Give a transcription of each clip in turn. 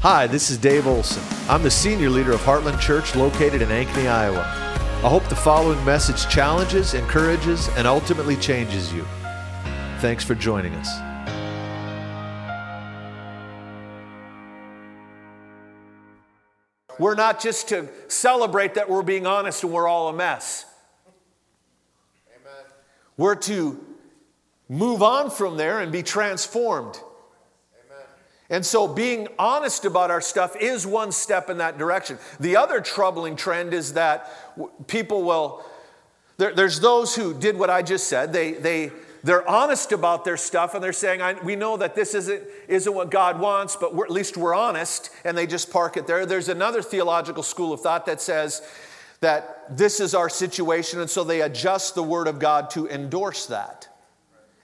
Hi, this is Dave Olson. I'm the senior leader of Heartland Church located in Ankeny, Iowa. I hope the following message challenges, encourages, and ultimately changes you. Thanks for joining us. We're not just to celebrate that we're being honest and we're all a mess. Amen. We're to move on from there and be transformed. And so, being honest about our stuff is one step in that direction. The other troubling trend is that people will, there, there's those who did what I just said. They, they, they're honest about their stuff and they're saying, we know that this isn't, isn't what God wants, but at least we're honest, and they just park it there. There's another theological school of thought that says that this is our situation, and so they adjust the Word of God to endorse that.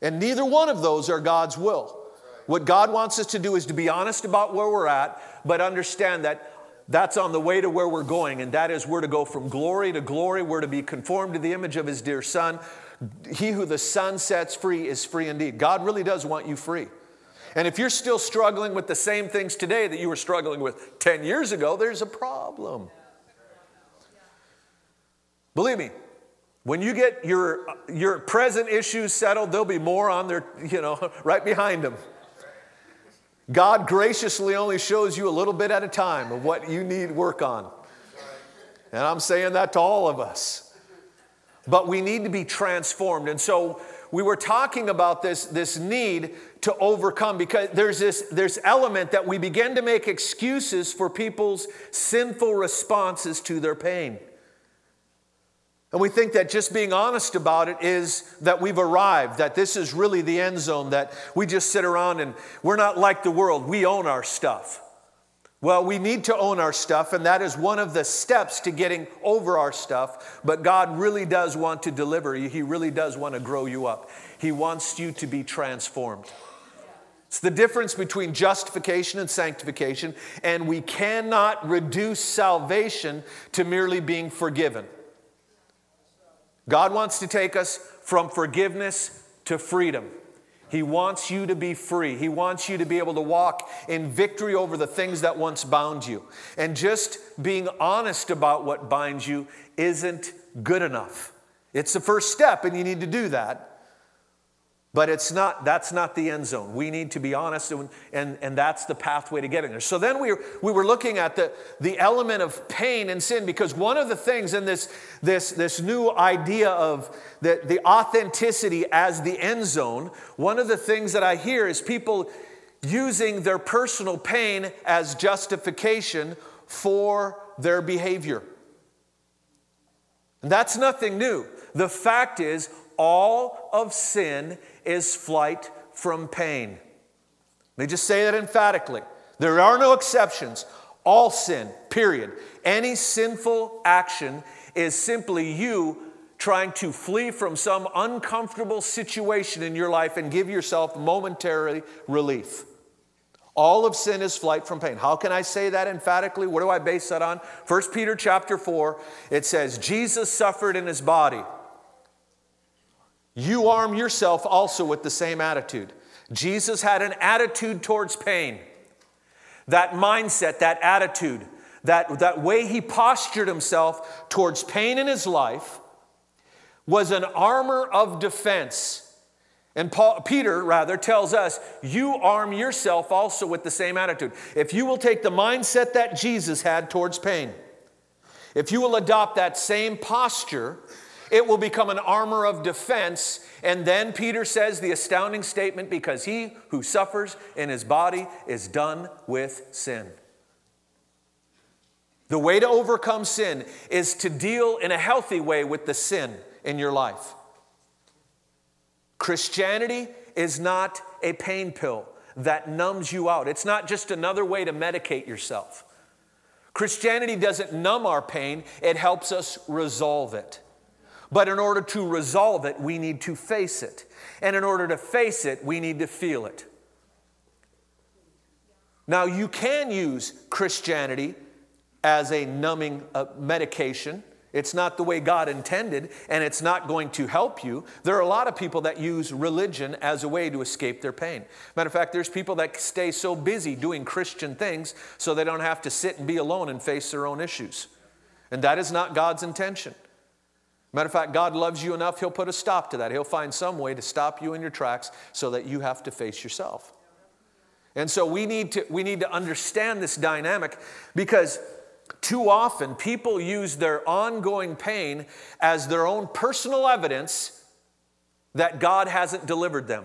And neither one of those are God's will. What God wants us to do is to be honest about where we're at, but understand that that's on the way to where we're going, and that is we're to go from glory to glory. We're to be conformed to the image of His dear Son. He who the Son sets free is free indeed. God really does want you free. And if you're still struggling with the same things today that you were struggling with 10 years ago, there's a problem. Believe me, when you get your, your present issues settled, there'll be more on there, you know, right behind them. God graciously only shows you a little bit at a time of what you need work on. And I'm saying that to all of us but we need to be transformed. And so we were talking about this, this need to overcome because there's this there's element that we begin to make excuses for people's sinful responses to their pain. And we think that just being honest about it is that we've arrived, that this is really the end zone, that we just sit around and we're not like the world. We own our stuff. Well, we need to own our stuff, and that is one of the steps to getting over our stuff. But God really does want to deliver you, He really does want to grow you up. He wants you to be transformed. It's the difference between justification and sanctification, and we cannot reduce salvation to merely being forgiven. God wants to take us from forgiveness to freedom. He wants you to be free. He wants you to be able to walk in victory over the things that once bound you. And just being honest about what binds you isn't good enough. It's the first step, and you need to do that. But it's not, that's not the end zone. We need to be honest, and, and, and that's the pathway to getting there. So then we, we were looking at the, the element of pain and sin because one of the things in this, this, this new idea of the, the authenticity as the end zone, one of the things that I hear is people using their personal pain as justification for their behavior. And that's nothing new. The fact is, all of sin is flight from pain. Let me just say that emphatically. There are no exceptions. All sin, period. Any sinful action is simply you trying to flee from some uncomfortable situation in your life and give yourself momentary relief. All of sin is flight from pain. How can I say that emphatically? What do I base that on? 1 Peter chapter 4, it says, Jesus suffered in his body you arm yourself also with the same attitude. Jesus had an attitude towards pain. That mindset, that attitude, that, that way he postured himself towards pain in his life was an armor of defense. And Paul, Peter, rather, tells us, you arm yourself also with the same attitude. If you will take the mindset that Jesus had towards pain, if you will adopt that same posture, it will become an armor of defense. And then Peter says the astounding statement because he who suffers in his body is done with sin. The way to overcome sin is to deal in a healthy way with the sin in your life. Christianity is not a pain pill that numbs you out, it's not just another way to medicate yourself. Christianity doesn't numb our pain, it helps us resolve it. But in order to resolve it, we need to face it. And in order to face it, we need to feel it. Now, you can use Christianity as a numbing uh, medication It's not the way God intended, and it's not going to help you. There are a lot of people that use religion as a way to escape their pain. Matter of fact, there's people that stay so busy doing Christian things so they don't have to sit and be alone and face their own issues. And that is not God's intention. Matter of fact, God loves you enough, He'll put a stop to that. He'll find some way to stop you in your tracks so that you have to face yourself. And so we need to, we need to understand this dynamic because too often, people use their ongoing pain as their own personal evidence that God hasn't delivered them.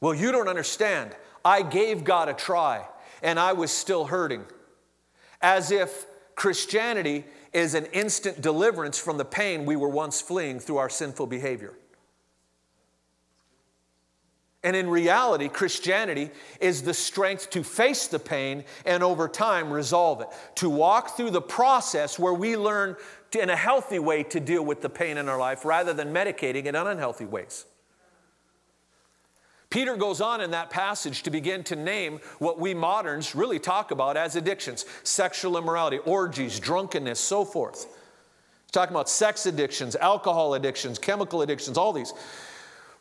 Well, you don't understand. I gave God a try and I was still hurting. As if Christianity is an instant deliverance from the pain we were once fleeing through our sinful behavior. And in reality, Christianity is the strength to face the pain and over time resolve it, to walk through the process where we learn to, in a healthy way to deal with the pain in our life rather than medicating it in unhealthy ways. Peter goes on in that passage to begin to name what we moderns really talk about as addictions sexual immorality, orgies, drunkenness, so forth. He's talking about sex addictions, alcohol addictions, chemical addictions, all these.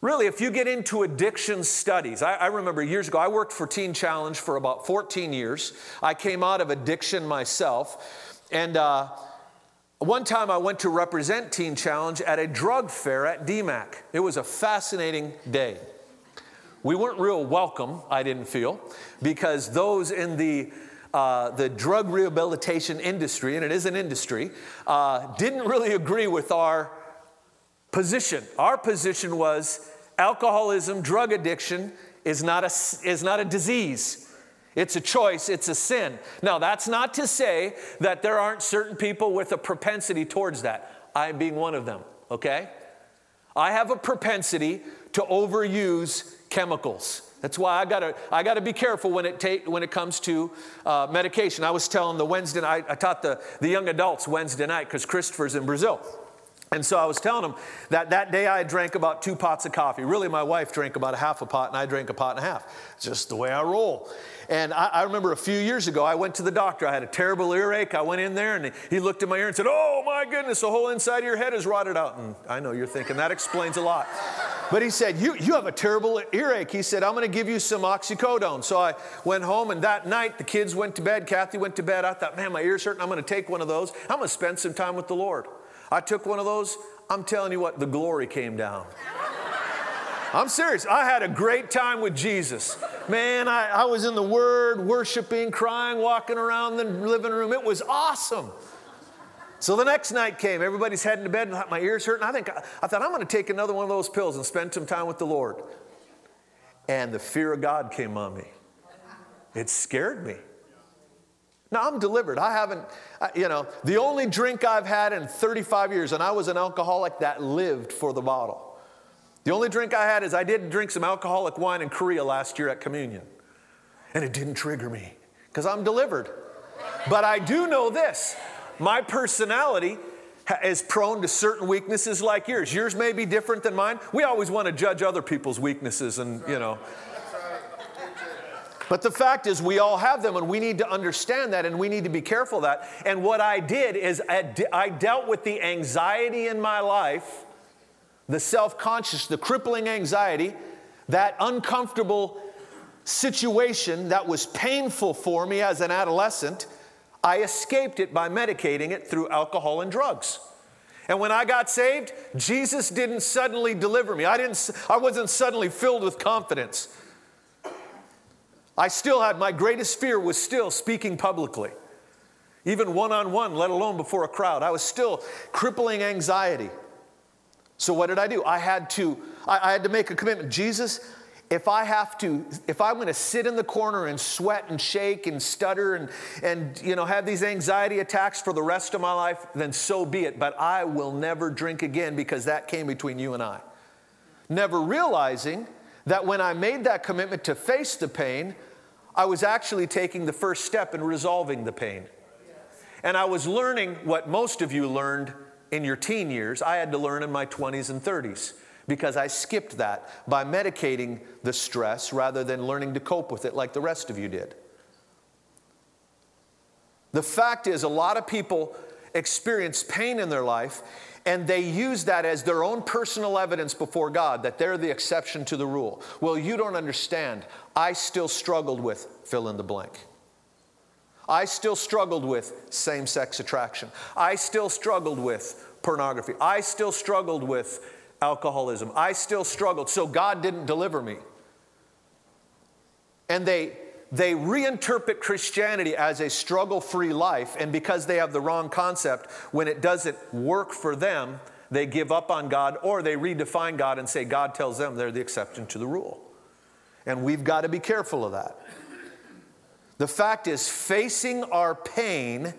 Really, if you get into addiction studies, I, I, remember years ago, I worked for Teen Challenge for about 14 years. I came out of addiction myself. And uh, one time I went to represent Teen Challenge at a drug fair at DMACC. It was a fascinating day. We weren't real welcome, I didn't feel, because those in the uh, the drug rehabilitation industry, and it is an industry, uh, didn't really agree with our position. Our position was alcoholism, drug addiction is not a, is not a disease. It's a choice, it's a sin. Now, that's not to say that there aren't certain people with a propensity towards that. I'm being one of them, okay? I have a propensity to overuse chemicals. That's why I gotta, I gotta be careful when it, take, when it comes to uh, medication. I was telling the Wednesday night, I taught the, the young adults Wednesday night because Christopher's in Brazil. And so I was telling him that that day I drank about two pots of coffee. Really, my wife drank about a half a pot, and I drank a pot and a half. Just the way I roll. And I, I, remember a few years ago, I went to the doctor. I had a terrible earache. I went in there, and he looked at my ear and said, Oh my goodness, the whole inside of your head is rotted out. And I know you're thinking that explains a lot. But he said, You, you have a terrible earache. He said, I'm going to give you some oxycodone. So I went home, and that night the kids went to bed. Kathy went to bed. I thought, Man, my ear's hurting. I'm going to take one of those. I'm going to spend some time with the Lord. I took one of those. I'm telling you what, the glory came down. I'm serious. I had a great time with Jesus. Man, I, I was in the Word, worshiping, crying, walking around the living room. It was awesome. So the next night came. Everybody's heading to bed, and my ears hurt. And I think I thought I'm going to take another one of those pills and spend some time with the Lord. And the fear of God came on me. It scared me. Now I'm delivered. I haven't, you know, the only drink I've had in 35 years, and I was an alcoholic that lived for the bottle. The only drink I had is I did drink some alcoholic wine in Korea last year at communion, and it didn't trigger me because I'm delivered. But I do know this my personality is prone to certain weaknesses like yours. Yours may be different than mine. We always want to judge other people's weaknesses and, you know. But the fact is, we all have them, and we need to understand that, and we need to be careful that. And what I did is, I dealt with the anxiety in my life, the self conscious, the crippling anxiety, that uncomfortable situation that was painful for me as an adolescent. I escaped it by medicating it through alcohol and drugs. And when I got saved, Jesus didn't suddenly deliver me. I, didn't, I wasn't suddenly filled with confidence. I still had my greatest fear was still speaking publicly, even one on one, let alone before a crowd. I was still crippling anxiety. So what did I do? I had to, I, I had to make a commitment. Jesus, if I have to, if I'm going to sit in the corner and sweat and shake and stutter and, and you know, have these anxiety attacks for the rest of my life, then so be it. But I will never drink again because that came between you and I. Never realizing that when I made that commitment to face the pain, I was actually taking the first step in resolving the pain. And I was learning what most of you learned in your teen years, I had to learn in my 20s and 30s because I skipped that by medicating the stress rather than learning to cope with it like the rest of you did. The fact is, a lot of people experience pain in their life, and they use that as their own personal evidence before God that they're the exception to the rule. Well, you don't understand. I still struggled with fill in the blank. I still struggled with same sex attraction. I still struggled with pornography. I still struggled with alcoholism. I still struggled. So God didn't deliver me. And they they reinterpret Christianity as a struggle free life, and because they have the wrong concept, when it doesn't work for them, they give up on God or they redefine God and say God tells them they're the exception to the rule. And we've got to be careful of that. The fact is, facing our pain,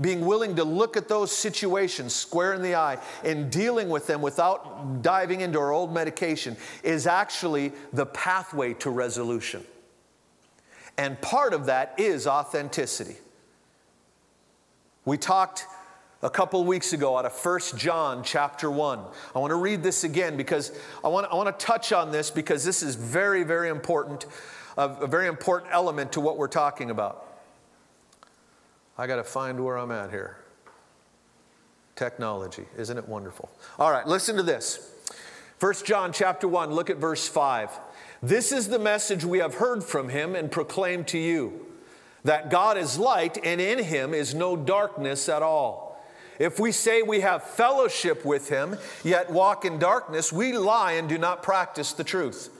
being willing to look at those situations square in the eye and dealing with them without diving into our old medication is actually the pathway to resolution. And part of that is authenticity. We talked a couple weeks ago out of 1 John chapter 1. I want to read this again because I want, I want to touch on this because this is very, very important, a, a very important element to what we're talking about. I got to find where I'm at here. Technology, isn't it wonderful? All right, listen to this. 1 John chapter 1, look at verse 5. This is the message we have heard from him and proclaimed to you that God is light and in him is no darkness at all. If we say we have fellowship with him, yet walk in darkness, we lie and do not practice the truth.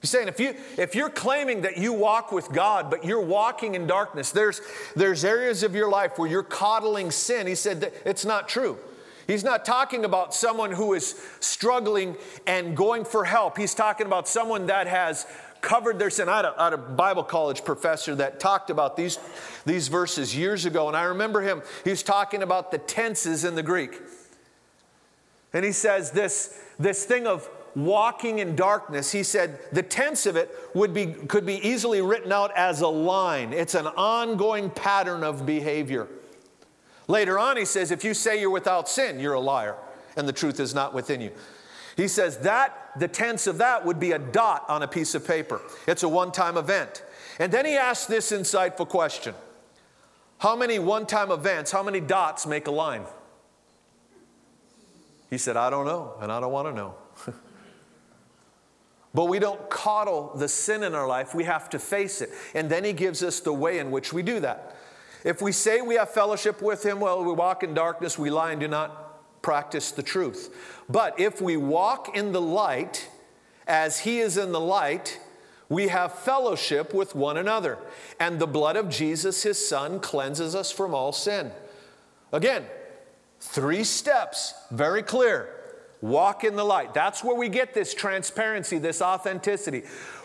He's saying if, you, if you're claiming that you walk with God, but you're walking in darkness, there's, there's areas of your life where you're coddling sin. He said that it's not true. He's not talking about someone who is struggling and going for help. He's talking about someone that has covered their sin. I had a, I had a Bible college professor that talked about these, these verses years ago, and I remember him, he was talking about the tenses in the Greek. And he says this, this thing of walking in darkness, he said the tense of it would be, could be easily written out as a line. It's an ongoing pattern of behavior. Later on, he says, if you say you're without sin, you're a liar, and the truth is not within you. He says that the tense of that would be a dot on a piece of paper. It's a one time event. And then he asked this insightful question How many one time events, how many dots make a line? He said, I don't know, and I don't want to know. but we don't coddle the sin in our life, we have to face it. And then he gives us the way in which we do that. If we say we have fellowship with him, well, we walk in darkness, we lie and do not practice the truth. But if we walk in the light as he is in the light, we have fellowship with one another. And the blood of Jesus, his son, cleanses us from all sin. Again, three steps, very clear. Walk in the light. That's where we get this transparency, this authenticity.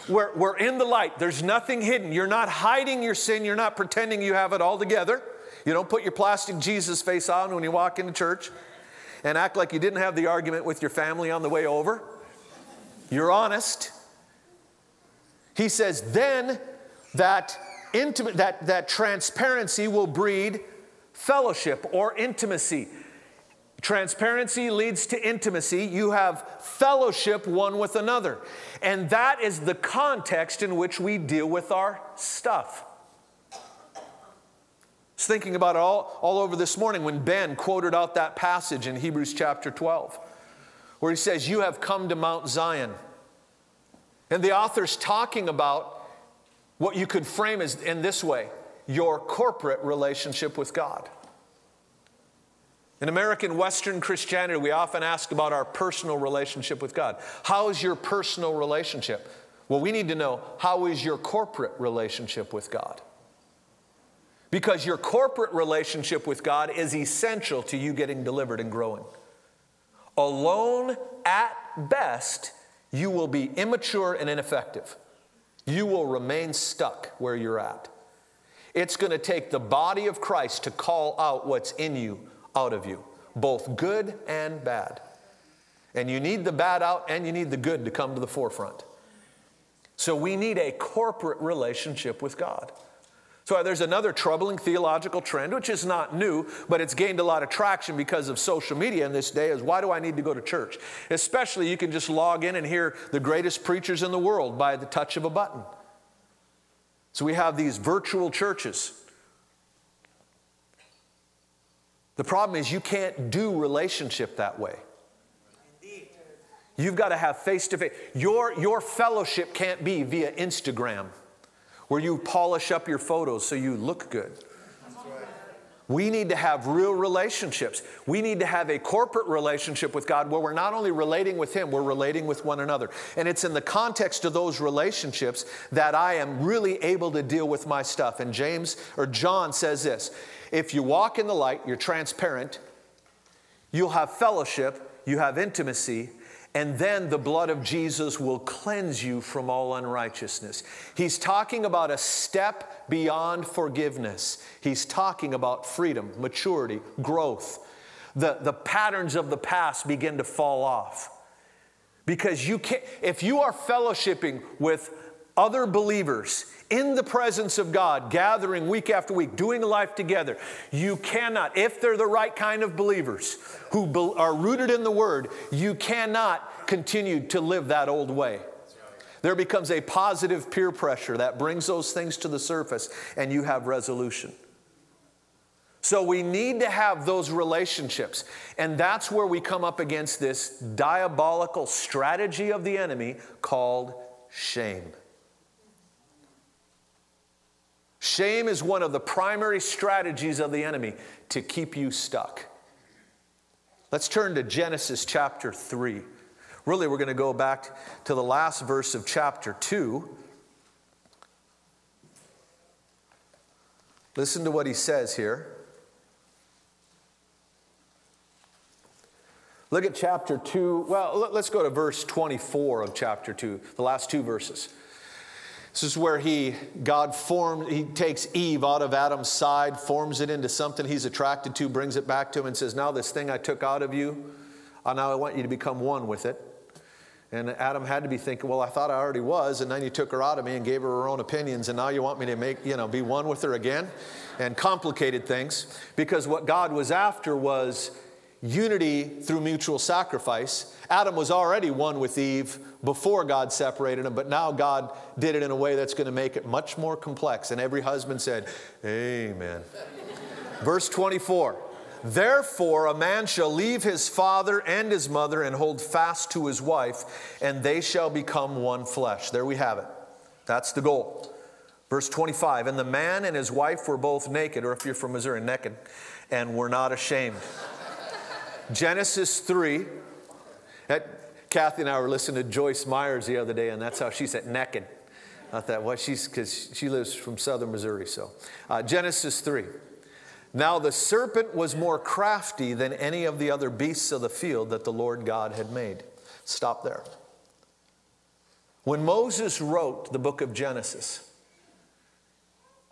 We're, we're in the light. There's nothing hidden. You're not hiding your sin. You're not pretending you have it all together. You don't put your plastic Jesus face on when you walk into church and act like you didn't have the argument with your family on the way over. You're honest. He says, then that intimate that, that transparency will breed fellowship or intimacy. Transparency leads to intimacy. You have fellowship one with another. And that is the context in which we deal with our stuff. Was thinking about it all, all over this morning when Ben quoted out that passage in Hebrews chapter 12, where he says, You have come to Mount Zion. And the author's talking about what you could frame as in this way your corporate relationship with God. In American Western Christianity, we often ask about our personal relationship with God. How is your personal relationship? Well, we need to know how is your corporate relationship with God? Because your corporate relationship with God is essential to you getting delivered and growing. Alone, at best, you will be immature and ineffective. You will remain stuck where you're at. It's going to take the body of Christ to call out what's in you out of you, both good and bad. And you need the bad out and you need the good to come to the forefront. So we need a corporate relationship with God. So uh, there's another troubling theological trend, which is not new, but it's gained a lot of traction because of social media in this day, is why do I need to go to church? Especially you can just log in and hear the greatest preachers in the world by the touch of a button. So we have these virtual churches The problem is you can't do relationship that way. You've got to have face to face. Your, your fellowship can't be via Instagram, where you polish up your photos so you look good. We need to have real relationships. We need to have a corporate relationship with God where we're not only relating with Him, we're relating with one another. And it's in the context of those relationships that I am really able to deal with my stuff. And James or John says this if you walk in the light, you're transparent, you'll have fellowship, you have intimacy, and then the blood of Jesus will cleanse you from all unrighteousness. He's talking about a step beyond forgiveness. He's talking about freedom, maturity, growth. The, the patterns of the past begin to fall off. Because you can't, if you are fellowshipping with other believers in the presence of God, gathering week after week, doing life together, you cannot, if they're the right kind of believers who be, are rooted in the Word, you cannot continue to live that old way. There becomes a positive peer pressure that brings those things to the surface, and you have resolution. So we need to have those relationships. And that's where we come up against this diabolical strategy of the enemy called shame. Shame is one of the primary strategies of the enemy to keep you stuck. Let's turn to Genesis chapter 3. Really, we're going to go back to the last verse of chapter 2. Listen to what he says here. Look at chapter 2. Well, let's go to verse 24 of chapter 2, the last two verses. This is where he, God formed, he takes Eve out of Adam's side, forms it into something he's attracted to, brings it back to him, and says, Now, this thing I took out of you, uh, now I want you to become one with it. And Adam had to be thinking, Well, I thought I already was, and then you took her out of me and gave her her own opinions, and now you want me to make, you know, be one with her again? And complicated things. Because what God was after was unity through mutual sacrifice. Adam was already one with Eve before God separated them, but now God did it in a way that's going to make it much more complex. And every husband said, Amen. Verse 24 Therefore, a man shall leave his father and his mother and hold fast to his wife, and they shall become one flesh. There we have it. That's the goal. Verse 25 And the man and his wife were both naked, or if you're from Missouri, naked, and were not ashamed. Genesis 3. That, Kathy and I were listening to Joyce Myers the other day, and that's how she said naked. I thought, well, she's because she lives from southern Missouri. So, uh, Genesis 3. Now the serpent was more crafty than any of the other beasts of the field that the Lord God had made. Stop there. When Moses wrote the book of Genesis,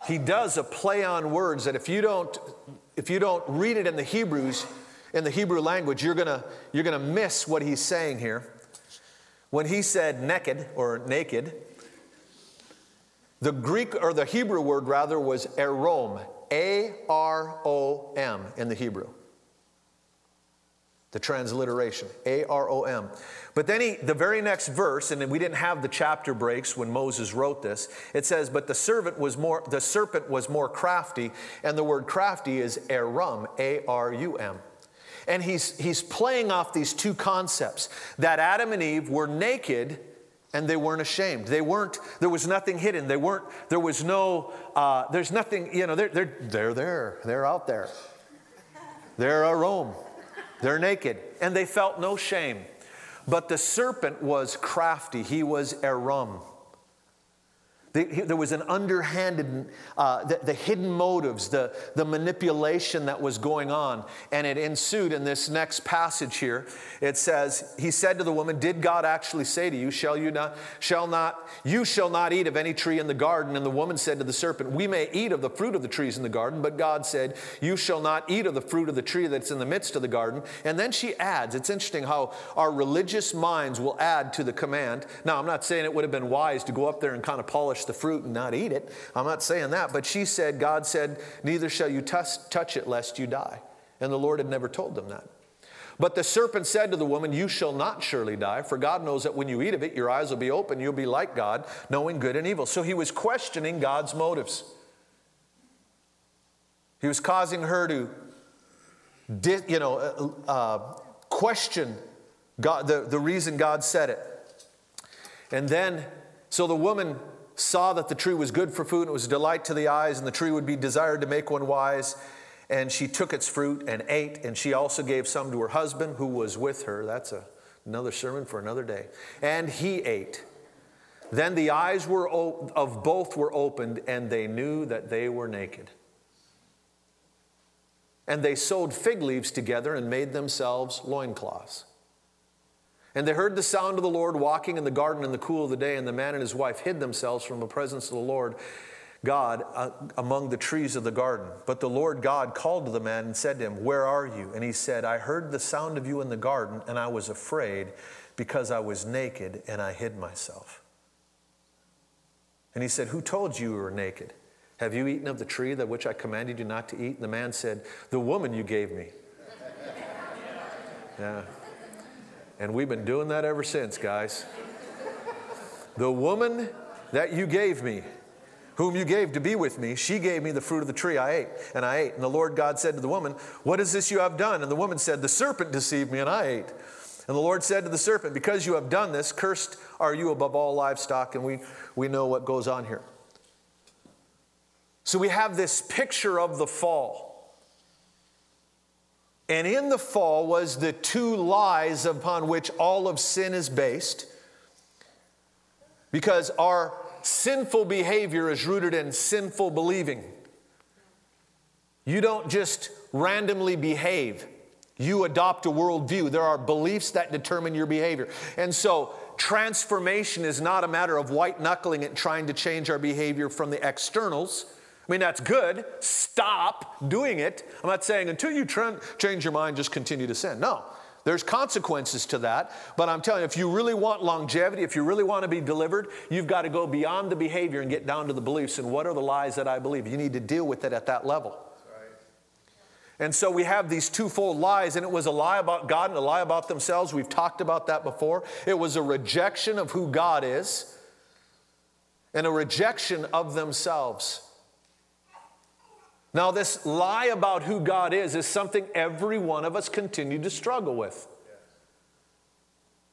he does a play on words that if you don't, if you don't read it in the Hebrews, in the Hebrew language, you're gonna, you're gonna miss what he's saying here. When he said naked or naked, the Greek or the Hebrew word rather was arom, A R O M in the Hebrew. The transliteration, A R O M. But then he, the very next verse, and we didn't have the chapter breaks when Moses wrote this. It says, "But the servant was more, the serpent was more crafty," and the word crafty is arum, A R U M. And he's, he's playing off these two concepts that Adam and Eve were naked and they weren't ashamed. They weren't, there was nothing hidden. They weren't, there was no, uh, there's nothing, you know, they're, they're, they're there. They're out there. They're arom. They're naked. And they felt no shame. But the serpent was crafty. He was arum. There was an underhanded, uh, the, the, hidden motives, the, the manipulation that was going on. And it ensued in this next passage here. It says, He said to the woman, Did God actually say to you, Shall you not, shall not, you shall not eat of any tree in the garden? And the woman said to the serpent, We may eat of the fruit of the trees in the garden, but God said, You shall not eat of the fruit of the tree that's in the midst of the garden. And then she adds, It's interesting how our religious minds will add to the command. Now, I'm not saying it would have been wise to go up there and kind of polish the fruit and not eat it. I'm not saying that. But she said, God said, Neither shall you touch it lest you die. And the Lord had never told them that. But the serpent said to the woman, You shall not surely die, for God knows that when you eat of it, your eyes will be open, you'll be like God, knowing good and evil. So he was questioning God's motives. He was causing her to you know, uh, uh, question God, the, the reason God said it. And then, so the woman saw that the tree was good for food and it was a delight to the eyes, and the tree would be desired to make one wise. And she took its fruit and ate, and she also gave some to her husband who was with her. That's a, another sermon for another day. And he ate. Then the eyes were of both were opened, and they knew that they were naked. And they sewed fig leaves together and made themselves loincloths. And they heard the sound of the Lord walking in the garden in the cool of the day, and the man and his wife hid themselves from the presence of the Lord God uh, among the trees of the garden. But the Lord God called to the man and said to him, Where are you? And he said, I heard the sound of you in the garden, and I was afraid because I was naked and I hid myself. And he said, Who told you you were naked? Have you eaten of the tree that which I commanded you not to eat? And the man said, The woman you gave me. yeah. And we've been doing that ever since, guys. The woman that you gave me, whom you gave to be with me, she gave me the fruit of the tree I ate, and I ate. And the Lord God said to the woman, What is this you have done? And the woman said, The serpent deceived me, and I ate. And the Lord said to the serpent, Because you have done this, cursed are you above all livestock. And we, we know what goes on here. So we have this picture of the fall. And in the fall was the two lies upon which all of sin is based. Because our sinful behavior is rooted in sinful believing. You don't just randomly behave, you adopt a worldview. There are beliefs that determine your behavior. And so, transformation is not a matter of white knuckling it, and trying to change our behavior from the externals. I mean, that's good. Stop doing it. I'm not saying until you change your mind, just continue to sin. No, there's consequences to that. But I'm telling you, if you really want longevity, if you really want to be delivered, you've got to go beyond the behavior and get down to the beliefs and what are the lies that I believe. You need to deal with it at that level. And so we have these twofold lies, and it was a lie about God and a lie about themselves. We've talked about that before. It was a rejection of who God is and a rejection of themselves. Now, this lie about who God is is something every one of us continue to struggle with.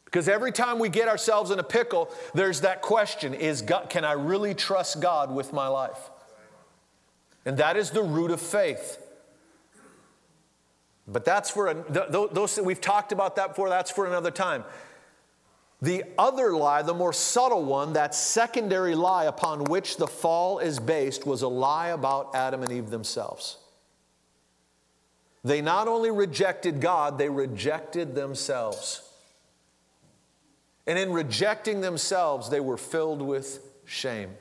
Because every time we get ourselves in a pickle, there's that question is God, can I really trust God with my life? And that is the root of faith. But that's for, a, those, that we've talked about that before, that's for another time. The other lie, the more subtle one, that secondary lie upon which the fall is based, was a lie about Adam and Eve themselves. They not only rejected God, they rejected themselves. And in rejecting themselves, they were filled with shame.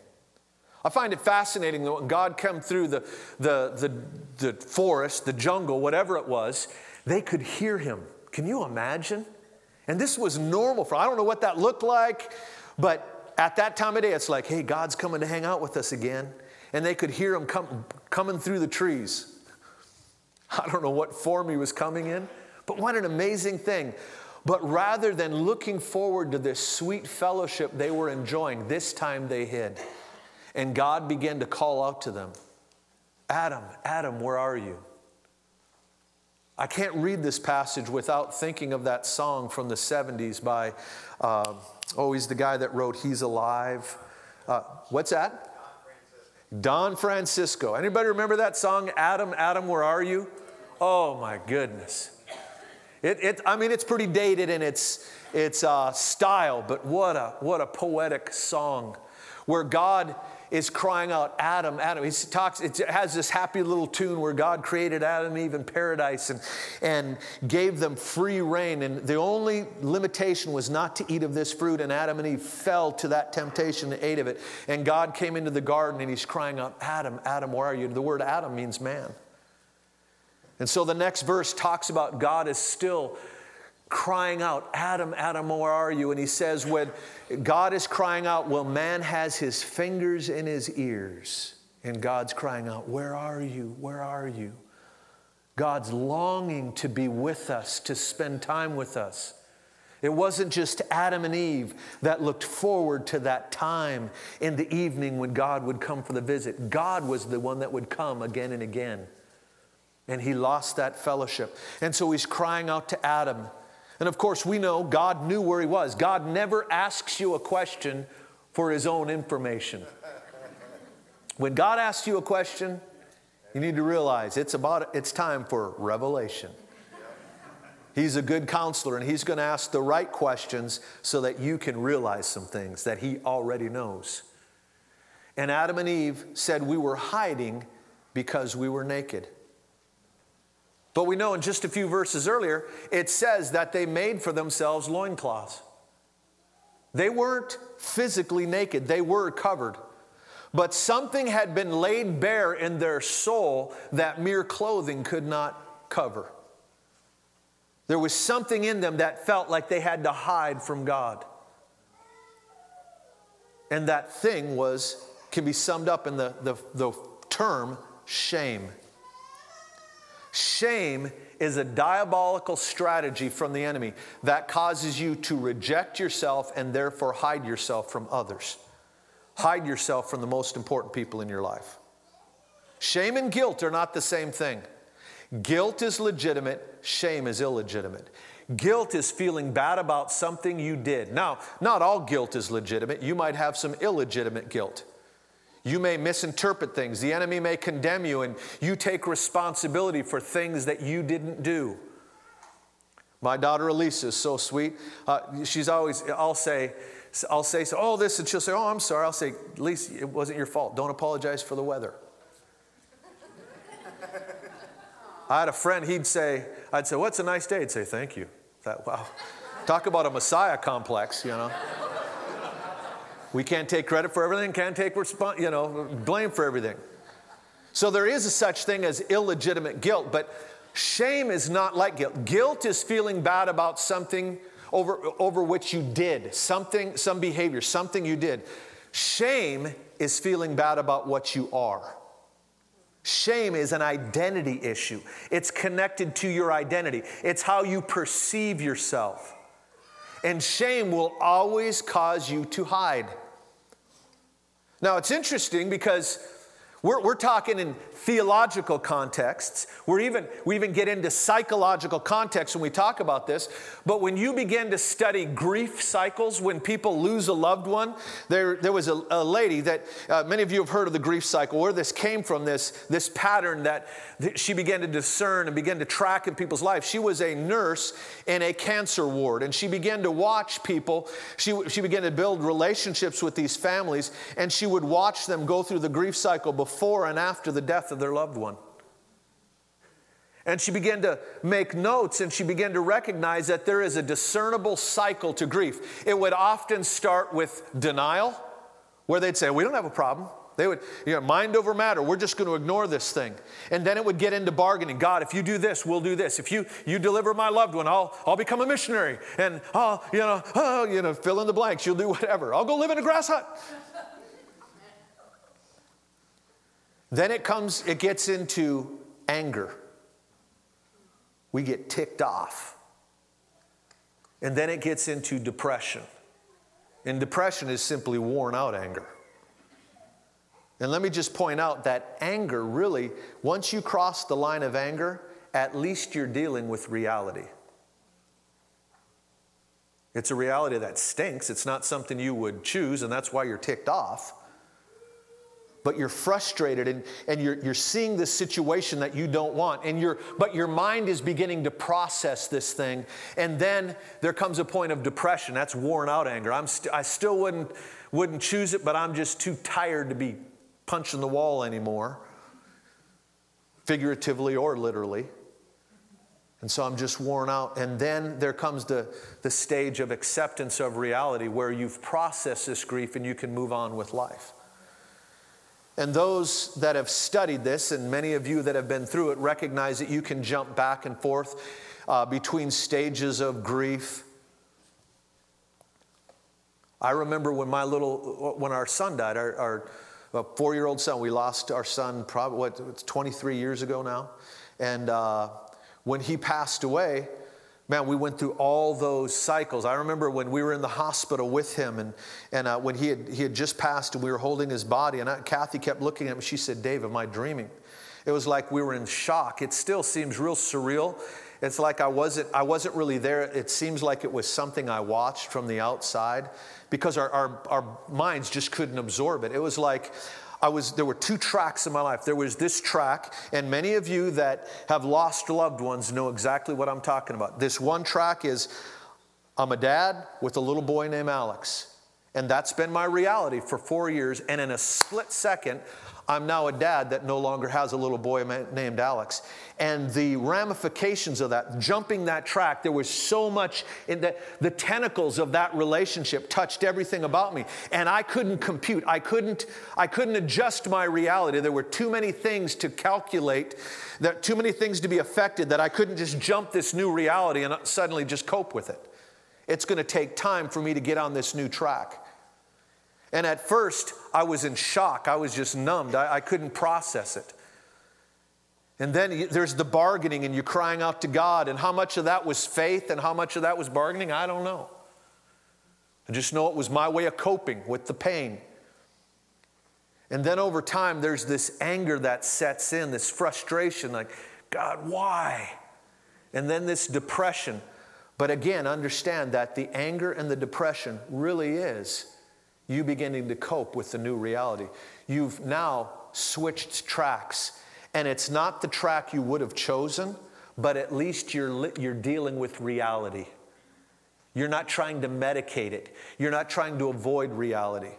I find it fascinating that when God came through the, the, the, the forest, the jungle, whatever it was, they could hear him. Can you imagine? And this was normal for, I don't know what that looked like, but at that time of day, it's like, hey, God's coming to hang out with us again. And they could hear him come, coming through the trees. I don't know what form he was coming in, but what an amazing thing. But rather than looking forward to this sweet fellowship they were enjoying, this time they hid. And God began to call out to them Adam, Adam, where are you? I can't read this passage without thinking of that song from the 70s by, uh, oh, he's the guy that wrote He's Alive. Uh, what's that? Don Francisco. Anybody remember that song, Adam, Adam, where are you? Oh my goodness. It, it, I mean, it's pretty dated in its, its uh, style, but what a, what a poetic song where God is crying out, Adam, Adam. He talks, it has this happy little tune where God created Adam and Eve in paradise and, and gave them free reign. And the only limitation was not to eat of this fruit. And Adam and Eve fell to that temptation and ate of it. And God came into the garden and he's crying out, Adam, Adam, where are you? The word Adam means man. And so the next verse talks about God is still crying out, Adam, Adam, where are you? And he says, when God is crying out, well, man has his fingers in his ears. And God's crying out, Where are you? Where are you? God's longing to be with us, to spend time with us. It wasn't just Adam and Eve that looked forward to that time in the evening when God would come for the visit. God was the one that would come again and again. And he lost that fellowship. And so he's crying out to Adam. And of course, we know God knew where he was. God never asks you a question for his own information. When God asks you a question, you need to realize it's about it's time for revelation. He's a good counselor and he's going to ask the right questions so that you can realize some things that he already knows. And Adam and Eve said we were hiding because we were naked. But we know in just a few verses earlier, it says that they made for themselves loincloths. They weren't physically naked, they were covered. But something had been laid bare in their soul that mere clothing could not cover. There was something in them that felt like they had to hide from God. And that thing was, can be summed up in the, the, the term shame. Shame is a diabolical strategy from the enemy that causes you to reject yourself and therefore hide yourself from others. Hide yourself from the most important people in your life. Shame and guilt are not the same thing. Guilt is legitimate, shame is illegitimate. Guilt is feeling bad about something you did. Now, not all guilt is legitimate. You might have some illegitimate guilt. You may misinterpret things. The enemy may condemn you, and you take responsibility for things that you didn't do. My daughter Elisa is so sweet. Uh, she's always, I'll say, I'll say, oh, this, and she'll say, oh, I'm sorry. I'll say, Elisa, it wasn't your fault. Don't apologize for the weather. I had a friend, he'd say, I'd say, what's a nice day? He'd say, thank you. That, wow. Talk about a Messiah complex, you know. We can't take credit for everything, can't take response, you know, blame for everything. So there is a such thing as illegitimate guilt, but shame is not like guilt. Guilt is feeling bad about something over, over which you did, something, some behavior, something you did. Shame is feeling bad about what you are. Shame is an identity issue. It's connected to your identity. It's how you perceive yourself. And shame will always cause you to hide. Now, it's interesting because we're, we're talking in theological contexts. We're even, we even get into psychological contexts when we talk about this. But when you begin to study grief cycles, when people lose a loved one, there, there was a, a lady that uh, many of you have heard of the grief cycle, where this came from, this, this pattern that she began to discern and began to track in people's lives. She was a nurse in a cancer ward, and she began to watch people. She, she began to build relationships with these families, and she would watch them go through the grief cycle before and after the death of their loved one. And she began to make notes and she began to recognize that there is a discernible cycle to grief. It would often start with denial, where they'd say, We don't have a problem. They would, you know, mind over matter. We're just going to ignore this thing. And then it would get into bargaining. God, if you do this, we'll do this. If you, you deliver my loved one, I'll, I'll become a missionary. And I'll, you know, oh, you know, fill in the blanks. You'll do whatever. I'll go live in a grass hut. Then it comes, it gets into anger. We get ticked off. And then it gets into depression. And depression is simply worn out anger. And let me just point out that anger really, once you cross the line of anger, at least you're dealing with reality. It's a reality that stinks. It's not something you would choose, and that's why you're ticked off but you're frustrated and, and you're, you're seeing this situation that you don't want. And you're but your mind is beginning to process this thing. And then there comes a point of depression. That's worn out anger. I'm st- i still wouldn't wouldn't choose it but i'm just too tired to be punching the wall anymore figuratively or literally. And so i'm just worn out. And then there comes the, the stage of acceptance of reality where you've processed this grief and you can move on with life and those that have studied this, and many of you that have been through it, recognize that you can jump back and forth uh, between stages of grief. I remember when my little, when our son died, our, our four year old son, we lost our son probably, what, it's 23 years ago now. And uh, when he passed away, Man, we went through all those cycles. I remember when we were in the hospital with him, and, and uh, when he had, he had just passed, and we were holding his body, and I, Kathy kept looking at me. She said, Dave, am I dreaming? It was like we were in shock. It still seems real surreal. It's like I wasn't, I wasn't really there. It seems like it was something I watched from the outside because our, our, our minds just couldn't absorb it. It was like I was, there were two tracks in my life. There was this track, and many of you that have lost loved ones know exactly what I'm talking about. This one track is I'm a dad with a little boy named Alex. And that's been my reality for four years. And in a split second, I'm now a dad that no longer has a little boy named Alex. And the ramifications of that, jumping that track, there was so much in the, the tentacles of that relationship touched everything about me. And I couldn't compute. I couldn't, I couldn't adjust my reality. There were too many things to calculate, that too many things to be affected that I couldn't just jump this new reality and suddenly just cope with it. It's going to take time for me to get on this new track. And at first, I was in shock. I was just numbed. I, I couldn't process it. And then there's the bargaining, and you're crying out to God. And how much of that was faith and how much of that was bargaining, I don't know. I just know it was my way of coping with the pain. And then over time, there's this anger that sets in, this frustration like, God, why? And then this depression. But again, understand that the anger and the depression really is you beginning to cope with the new reality. You've now switched tracks, and it's not the track you would have chosen, but at least you're, you're dealing with reality. You're not trying to medicate it, you're not trying to avoid reality.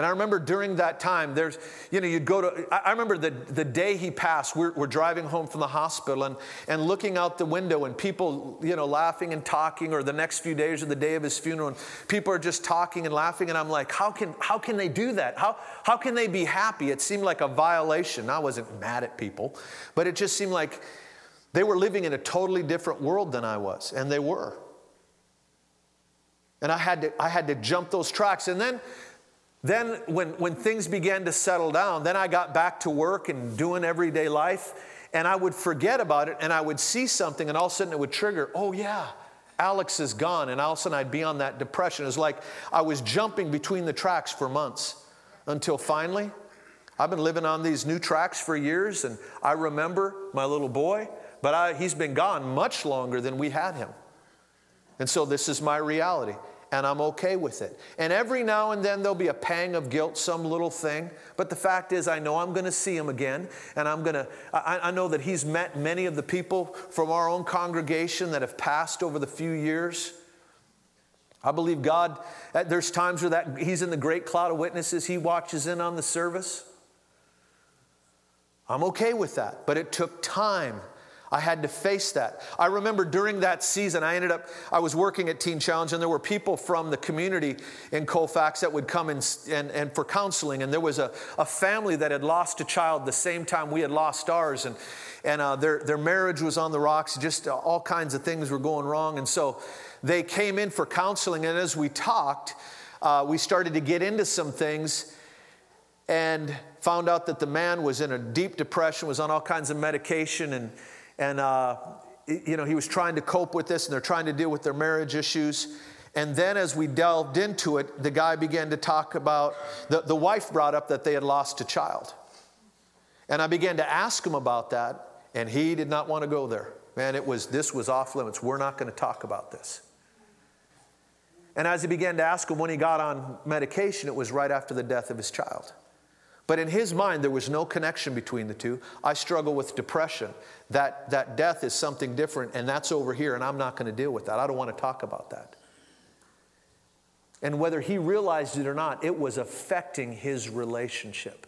And I remember during that time, there's, you know, you'd go to, I remember the, the day he passed, we're, we're driving home from the hospital and, and looking out the window and people, you know, laughing and talking, or the next few days or the day of his funeral, and people are just talking and laughing. And I'm like, how can, how can they do that? How, how can they be happy? It seemed like a violation. I wasn't mad at people, but it just seemed like they were living in a totally different world than I was, and they were. And I had to, I had to jump those tracks. And then then, when, when things began to settle down, then I got back to work and doing everyday life, and I would forget about it, and I would see something, and all of a sudden it would trigger, oh, yeah, Alex is gone, and all of a sudden I'd be on that depression. It was like I was jumping between the tracks for months until finally, I've been living on these new tracks for years, and I remember my little boy, but I, he's been gone much longer than we had him. And so this is my reality and I'm okay with it. And every now and then there'll be a pang of guilt, some little thing. But the fact is, I know I'm going to see him again, and I'm going to, I, know that he's met many of the people from our own congregation that have passed over the few years. I believe God, there's times where that he's in the great cloud of witnesses, he watches in on the service. I'm okay with that, but it took time I had to face that. I remember during that season, I ended up, I was working at Teen Challenge, and there were people from the community in Colfax that would come and, and, and for counseling. And there was a, a family that had lost a child the same time we had lost ours. And, and uh, their, their marriage was on the rocks, just uh, all kinds of things were going wrong. And so they came in for counseling. And as we talked, uh, we started to get into some things and found out that the man was in a deep depression, was on all kinds of medication, and and, uh, you know, he was trying to cope with this and they're trying to deal with their marriage issues. And then as we delved into it, the guy began to talk about, the, the wife brought up that they had lost a child. And I began to ask him about that, and he did not want to go there. Man, it was, this was off limits. We're not going to talk about this. And as he began to ask him when he got on medication, it was right after the death of his child. But in his mind, there was no connection between the two. I struggle with depression. That, that death is something different, and that's over here, and I'm not going to deal with that. I don't want to talk about that. And whether he realized it or not, it was affecting his relationship.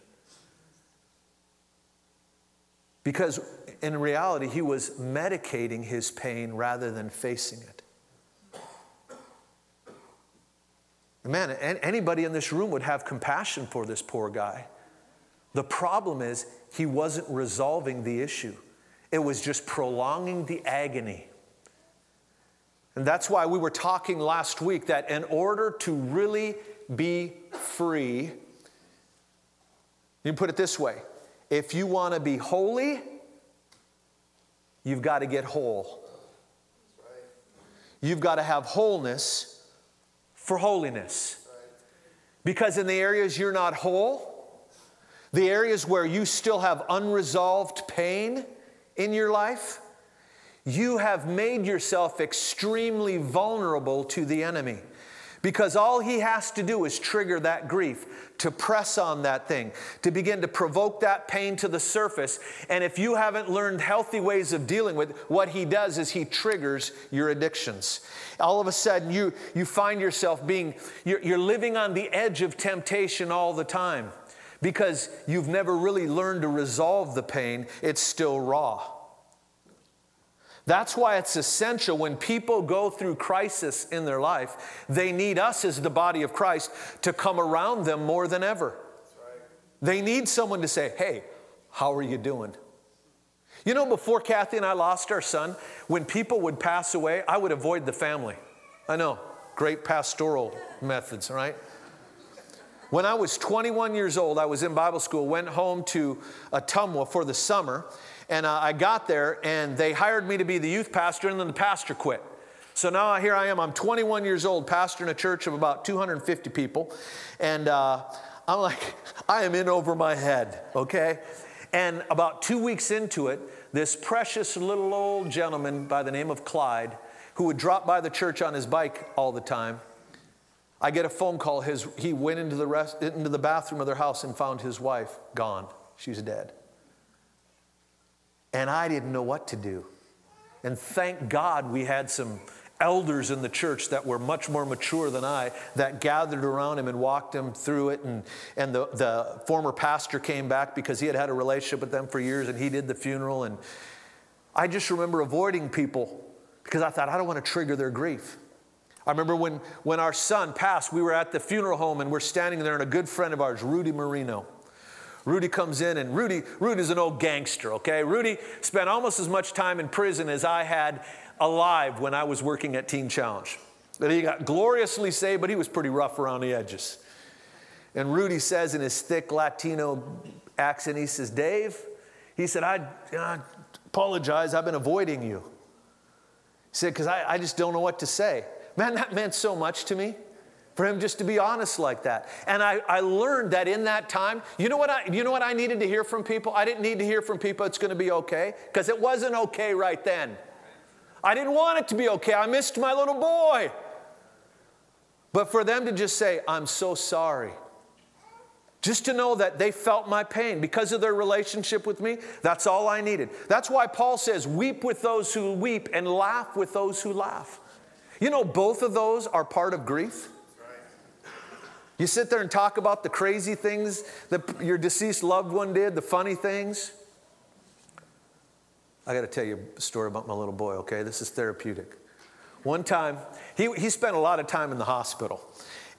Because in reality, he was medicating his pain rather than facing it. Man, anybody in this room would have compassion for this poor guy. The problem is he wasn't resolving the issue, it was just prolonging the agony. And that's why we were talking last week that in order to really be free, you can put it this way if you want to be holy, you've got to get whole. You've got to have wholeness for holiness. Because in the areas you're not whole, the areas where you still have unresolved pain in your life, you have made yourself extremely vulnerable to the enemy. Because all he has to do is trigger that grief, to press on that thing, to begin to provoke that pain to the surface. And if you haven't learned healthy ways of dealing with what he does is he triggers your addictions. All of a sudden, you, you find yourself being, you're, you're living on the edge of temptation all the time because you've never really learned to resolve the pain, it's still raw. That's why it's essential when people go through crisis in their life, they need us as the body of Christ to come around them more than ever. Right. They need someone to say, Hey, how are you doing? You know, before Kathy and I lost our son, when people would pass away, I would avoid the family. I know, great pastoral methods, right? When I was 21 years old, I was in Bible school, went home to Ottumwa for the summer, and uh, I got there, and they hired me to be the youth pastor, and then the pastor quit. So now here I am. I'm 21 years old, pastor in a church of about 250 people, and uh, I'm like, I am in over my head, okay? And about two weeks into it, this precious little old gentleman by the name of Clyde, who would drop by the church on his bike all the time, I get a phone call. His, he went into the, rest, into the bathroom of their house and found his wife gone. She's dead. And I didn't know what to do. And thank God we had some elders in the church that were much more mature than I that gathered around him and walked him through it. And, and the, the former pastor came back because he had had a relationship with them for years and he did the funeral. And I just remember avoiding people because I thought, I don't want to trigger their grief. I remember when, when our son passed, we were at the funeral home and we're standing there, and a good friend of ours, Rudy Marino, Rudy comes in, and Rudy, Rudy's an old gangster, okay? Rudy spent almost as much time in prison as I had alive when I was working at Teen Challenge. But he got gloriously saved, but he was pretty rough around the edges. And Rudy says in his thick Latino accent, he says, Dave, he said, I, I apologize, I've been avoiding you. He said, because I, I just don't know what to say. Man, that meant so much to me for him just to be honest like that. And I, I learned that in that time, you know what I you know what I needed to hear from people? I didn't need to hear from people it's gonna be okay, because it wasn't okay right then. I didn't want it to be okay. I missed my little boy. But for them to just say, I'm so sorry. Just to know that they felt my pain because of their relationship with me, that's all I needed. That's why Paul says, Weep with those who weep and laugh with those who laugh. You know, both of those are part of grief. You sit there and talk about the crazy things that your deceased loved one did, the funny things. I got to tell you a story about my little boy, okay? This is therapeutic. One time, he, he spent a lot of time in the hospital.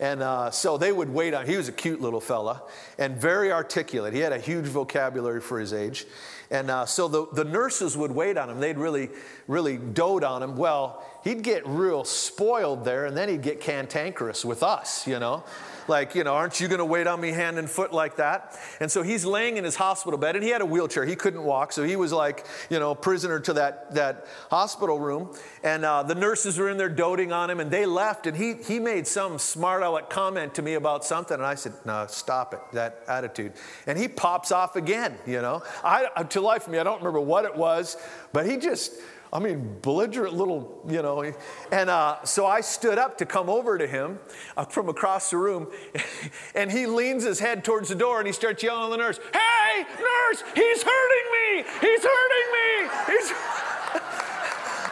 And uh, so they would wait on, he was a cute little fella and very articulate. He had a huge vocabulary for his age. And uh, so the, the nurses would wait on him. They'd really, really dote on him. Well, he'd get real spoiled there and then he'd get cantankerous with us, you know? Like, you know, aren't you going to wait on me hand and foot like that? And so he's laying in his hospital bed and he had a wheelchair. He couldn't walk. So he was like, you know, prisoner to that, that hospital room. And uh, the nurses were in there doting on him and they left. And he, he made some smart aleck comment to me about something. And I said, no, stop it, that attitude. And he pops off again, you know. I, to life of me, I don't remember what it was, but he just, I mean, belligerent little, you know. And uh, so I stood up to come over to him uh, from across the room, and he leans his head towards the door and he starts yelling at the nurse, Hey, nurse, he's hurting me! He's hurting me! He's.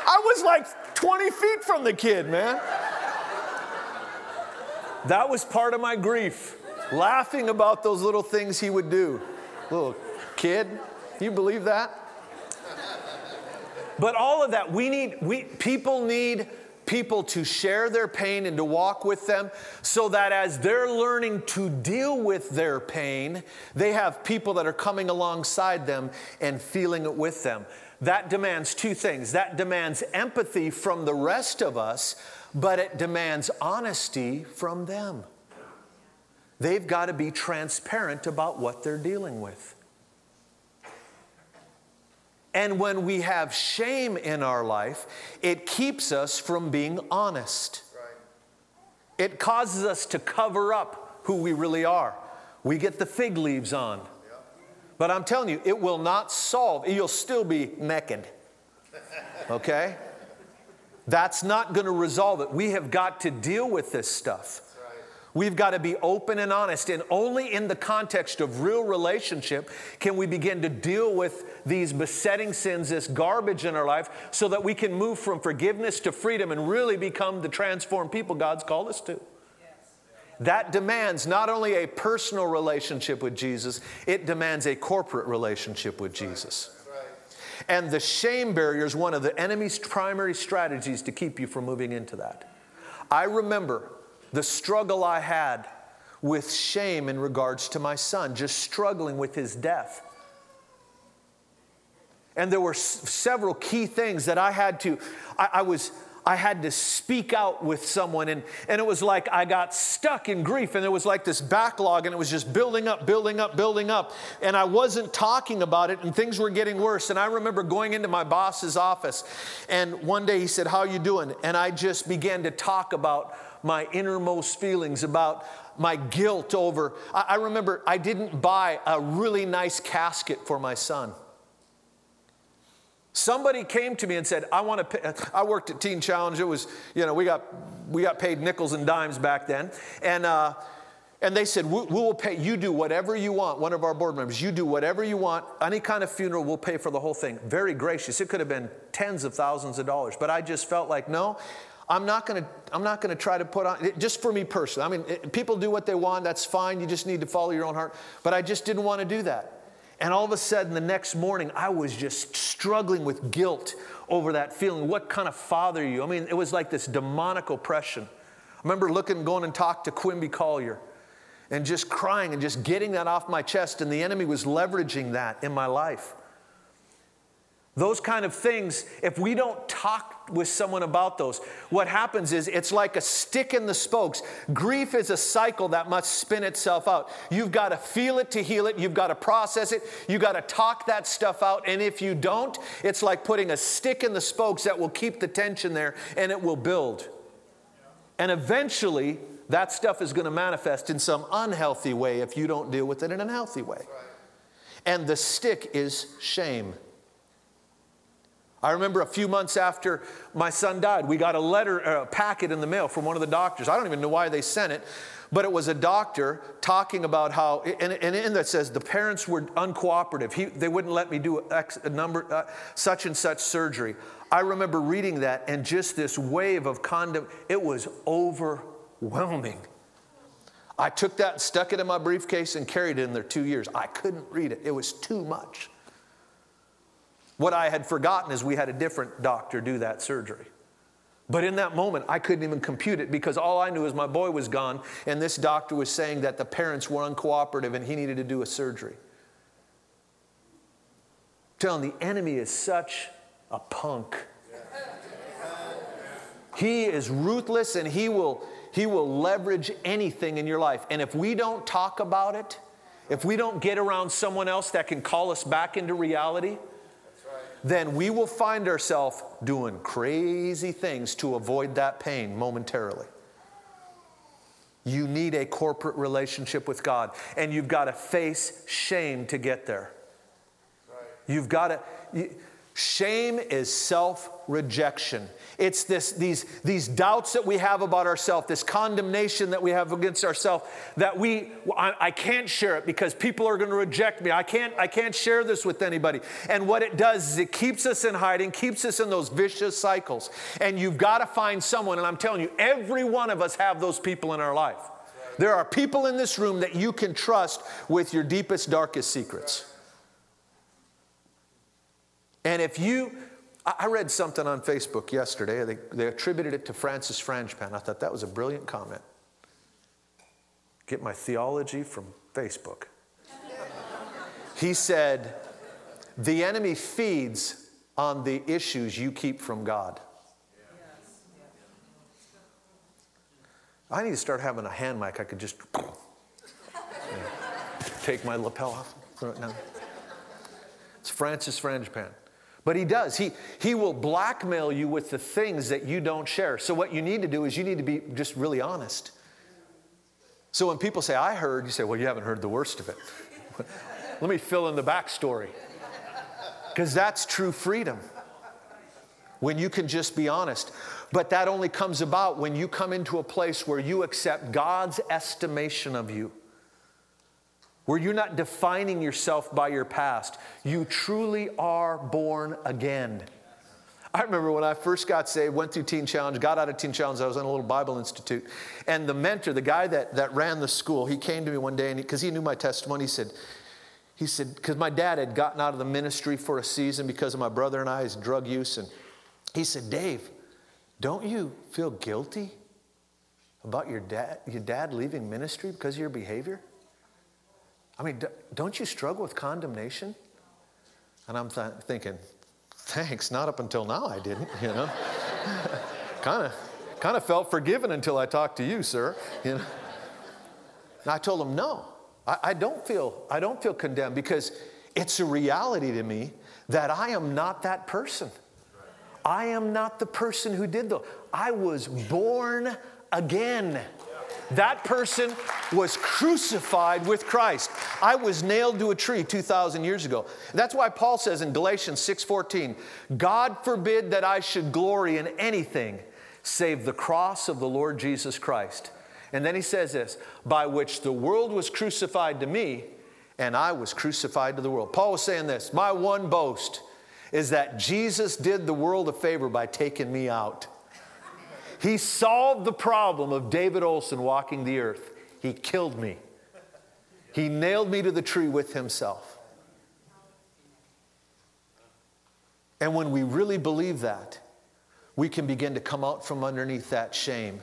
I was like 20 feet from the kid, man. That was part of my grief, laughing about those little things he would do. Little kid, you believe that? But all of that, we need, we, people need people to share their pain and to walk with them so that as they're learning to deal with their pain, they have people that are coming alongside them and feeling it with them. That demands two things that demands empathy from the rest of us, but it demands honesty from them. They've got to be transparent about what they're dealing with. And when we have shame in our life, it keeps us from being honest. It causes us to cover up who we really are. We get the fig leaves on. But I'm telling you, it will not solve. You'll still be naked. Okay? That's not going to resolve it. We have got to deal with this stuff. We've got to be open and honest. And only in the context of real relationship can we begin to deal with these besetting sins, this garbage in our life, so that we can move from forgiveness to freedom and really become the transformed people God's called us to. That demands not only a personal relationship with Jesus, it demands a corporate relationship with Jesus. And the shame barrier is one of the enemy's primary strategies to keep you from moving into that. I remember the struggle I had with shame in regards to my son, just struggling with his death. And there were s- several key things that I had to, I, I, was, I had to speak out with someone. And, and it was like I got stuck in grief, and there was like this backlog, and it was just building up, building up, building up. And I wasn't talking about it, and things were getting worse. And I remember going into my boss's office, and one day he said, How you doing? And I just began to talk about my innermost feelings, about my guilt over. I, I remember I didn't buy a really nice casket for my son. Somebody came to me and said, I want to pay. I worked at Teen Challenge. It was, you know, we got, we got paid nickels and dimes back then. And, uh, and they said, we, we will pay, you do whatever you want. One of our board members, you do whatever you want. Any kind of funeral, we'll pay for the whole thing. Very gracious. It could have been tens of thousands of dollars. But I just felt like, no, I'm not going to I'm not going to try to put on just for me personally. I mean, people do what they want. That's fine. You just need to follow your own heart. But I just didn't want to do that. And all of a sudden, the next morning, I was just struggling with guilt over that feeling. What kind of father you? I mean, it was like this demonic oppression. I remember looking, going and talked to Quimby Collier and just crying and just getting that off my chest. And the enemy was leveraging that in my life. Those kind of things, if we don't talk with someone about those, what happens is it's like a stick in the spokes. Grief is a cycle that must spin itself out. You've got to feel it to heal it, you've got to process it, you've got to talk that stuff out. And if you don't, it's like putting a stick in the spokes that will keep the tension there and it will build. And eventually, that stuff is going to manifest in some unhealthy way if you don't deal with it in a healthy way. And the stick is shame. I remember a few months after my son died, we got a letter, a packet in the mail from one of the doctors. I don't even know why they sent it, but it was a doctor talking about how, and, in that says the parents were uncooperative. He, they wouldn't let me do X, a number, uh, such and such surgery. I remember reading that and just this wave of condom, it was overwhelming. I took that, and stuck it in my briefcase, and carried it in there two years. I couldn't read it, it was too much. What I had forgotten is we had a different doctor do that surgery. But in that moment, I couldn't even compute it because all I knew is my boy was gone, and this doctor was saying that the parents were uncooperative and he needed to do a surgery. I'm telling the enemy is such a punk. He is ruthless and he will, he will leverage anything in your life. And if we don't talk about it, if we don't get around someone else that can call us back into reality, then we will find ourselves doing crazy things to avoid that pain momentarily. You need a corporate relationship with God, and you've got to face shame to get there. You've got to. You, Shame is self rejection. It's this, these, these doubts that we have about ourselves, this condemnation that we have against ourselves, that we, I, I, can't share it because people are going to reject me. I can't, I can't share this with anybody. And what it does is it keeps us in hiding, keeps us in those vicious cycles. And you've got to find someone, and I'm telling you, every one of us have those people in our life. There are people in this room that you can trust with your deepest, darkest secrets. And if you, I read something on Facebook yesterday, they, they attributed it to Francis Frangipane. I thought that was a brilliant comment. Get my theology from Facebook. he said, The enemy feeds on the issues you keep from God. I need to start having a hand mic I could just take my lapel off, down. It's Francis Frangipane. But he does. He, he will blackmail you with the things that you don't share. So, what you need to do is you need to be just really honest. So, when people say, I heard, you say, Well, you haven't heard the worst of it. let me fill in the backstory. Because that's true freedom. When you can just be honest. But that only comes about when you come into a place where you accept God's estimation of you, where you're not defining yourself by your past. You truly are born again. I remember when I first got saved, went through Teen Challenge, got out of Teen Challenge, I was in a little Bible Institute. And the mentor, the guy that, that ran the school, he came to me one day and because he, he knew my testimony, he said, he said, because my dad had gotten out of the ministry for a season because of my brother and I's drug use. And he said, Dave, don't you feel guilty about your dad, your dad leaving ministry because of your behavior? I mean, don't you struggle with condemnation? And I'm th- thinking, thanks, not up until now I didn't, you know. kind of kind of felt forgiven until I talked to you, sir. You know. And I told him, no, I, I don't feel I don't feel condemned because it's a reality to me that I am not that person. I am not the person who did those. I was born again. That person was crucified with Christ. I was nailed to a tree 2,000 years ago. That's why Paul says in Galatians 6:14, God forbid that I should glory in anything save the cross of the Lord Jesus Christ. And then he says this, by which the world was crucified to me and I was crucified to the world. Paul was saying this, my one boast is that Jesus did the world a favor by taking me out. He solved the problem of David Olson walking the earth. He killed me. He nailed me to the tree with himself. And when we really believe that, we can begin to come out from underneath that shame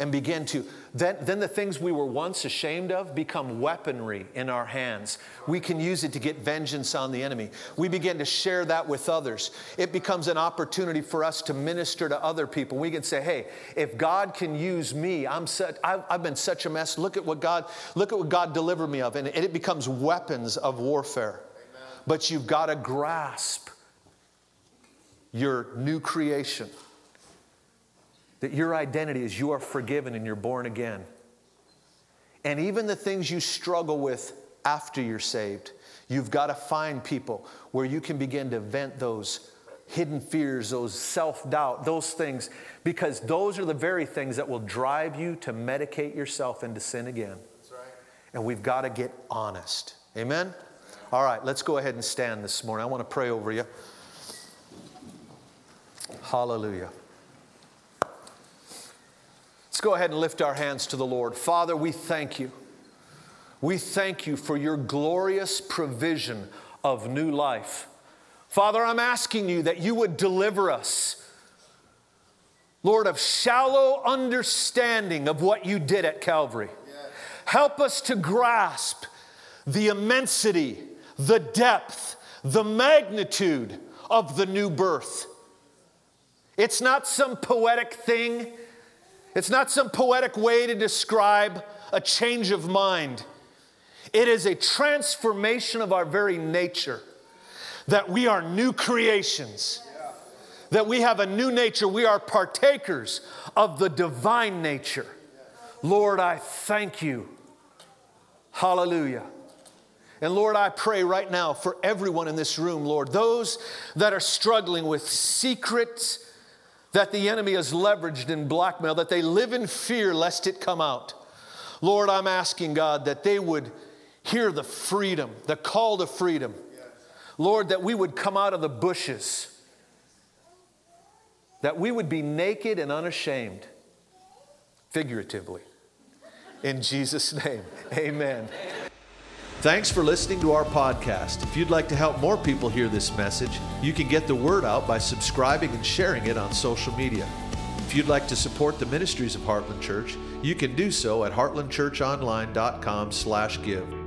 and begin to then, then the things we were once ashamed of become weaponry in our hands. We can use it to get vengeance on the enemy. We begin to share that with others. It becomes an opportunity for us to minister to other people. We can say hey if god can use me i'm such i've, I've been such a mess. Look at what god look at what god delivered me of. And it becomes weapons of warfare. Amen. but you've got to grasp your new creation that your identity is you are forgiven and you're born again. And even the things you struggle with after you're saved, you've got to find people where you can begin to vent those hidden fears, those self doubt, those things, because those are the very things that will drive you to medicate yourself into sin again. Right. And we've got to get honest. Amen? All right, let's go ahead and stand this morning. I want to pray over you. Hallelujah. Let's go ahead and lift our hands to the Lord. Father, we thank you. We thank you for your glorious provision of new life. Father, I'm asking you that you would deliver us, Lord, of shallow understanding of what you did at Calvary. Help us to grasp the immensity, the depth, the magnitude of the new birth. It's not some poetic thing. It's not some poetic way to describe a change of mind. It is a transformation of our very nature that we are new creations, that we have a new nature. We are partakers of the divine nature. Lord, I thank you. Hallelujah. And Lord, I pray right now for everyone in this room, Lord, those that are struggling with secret that the enemy has leveraged in blackmail, that they live in fear lest it come out. Lord, I'm asking God that they would hear the freedom, the call to freedom. Lord, that we would come out of the bushes, that we would be naked and unashamed, figuratively. In Jesus' name, amen. Thanks for listening to our podcast. If you'd like to help more people hear this message, you can get the word out by subscribing and sharing it on social media. If you'd like to support the ministries of Heartland Church, you can do so at heartlandchurchonline.com/give.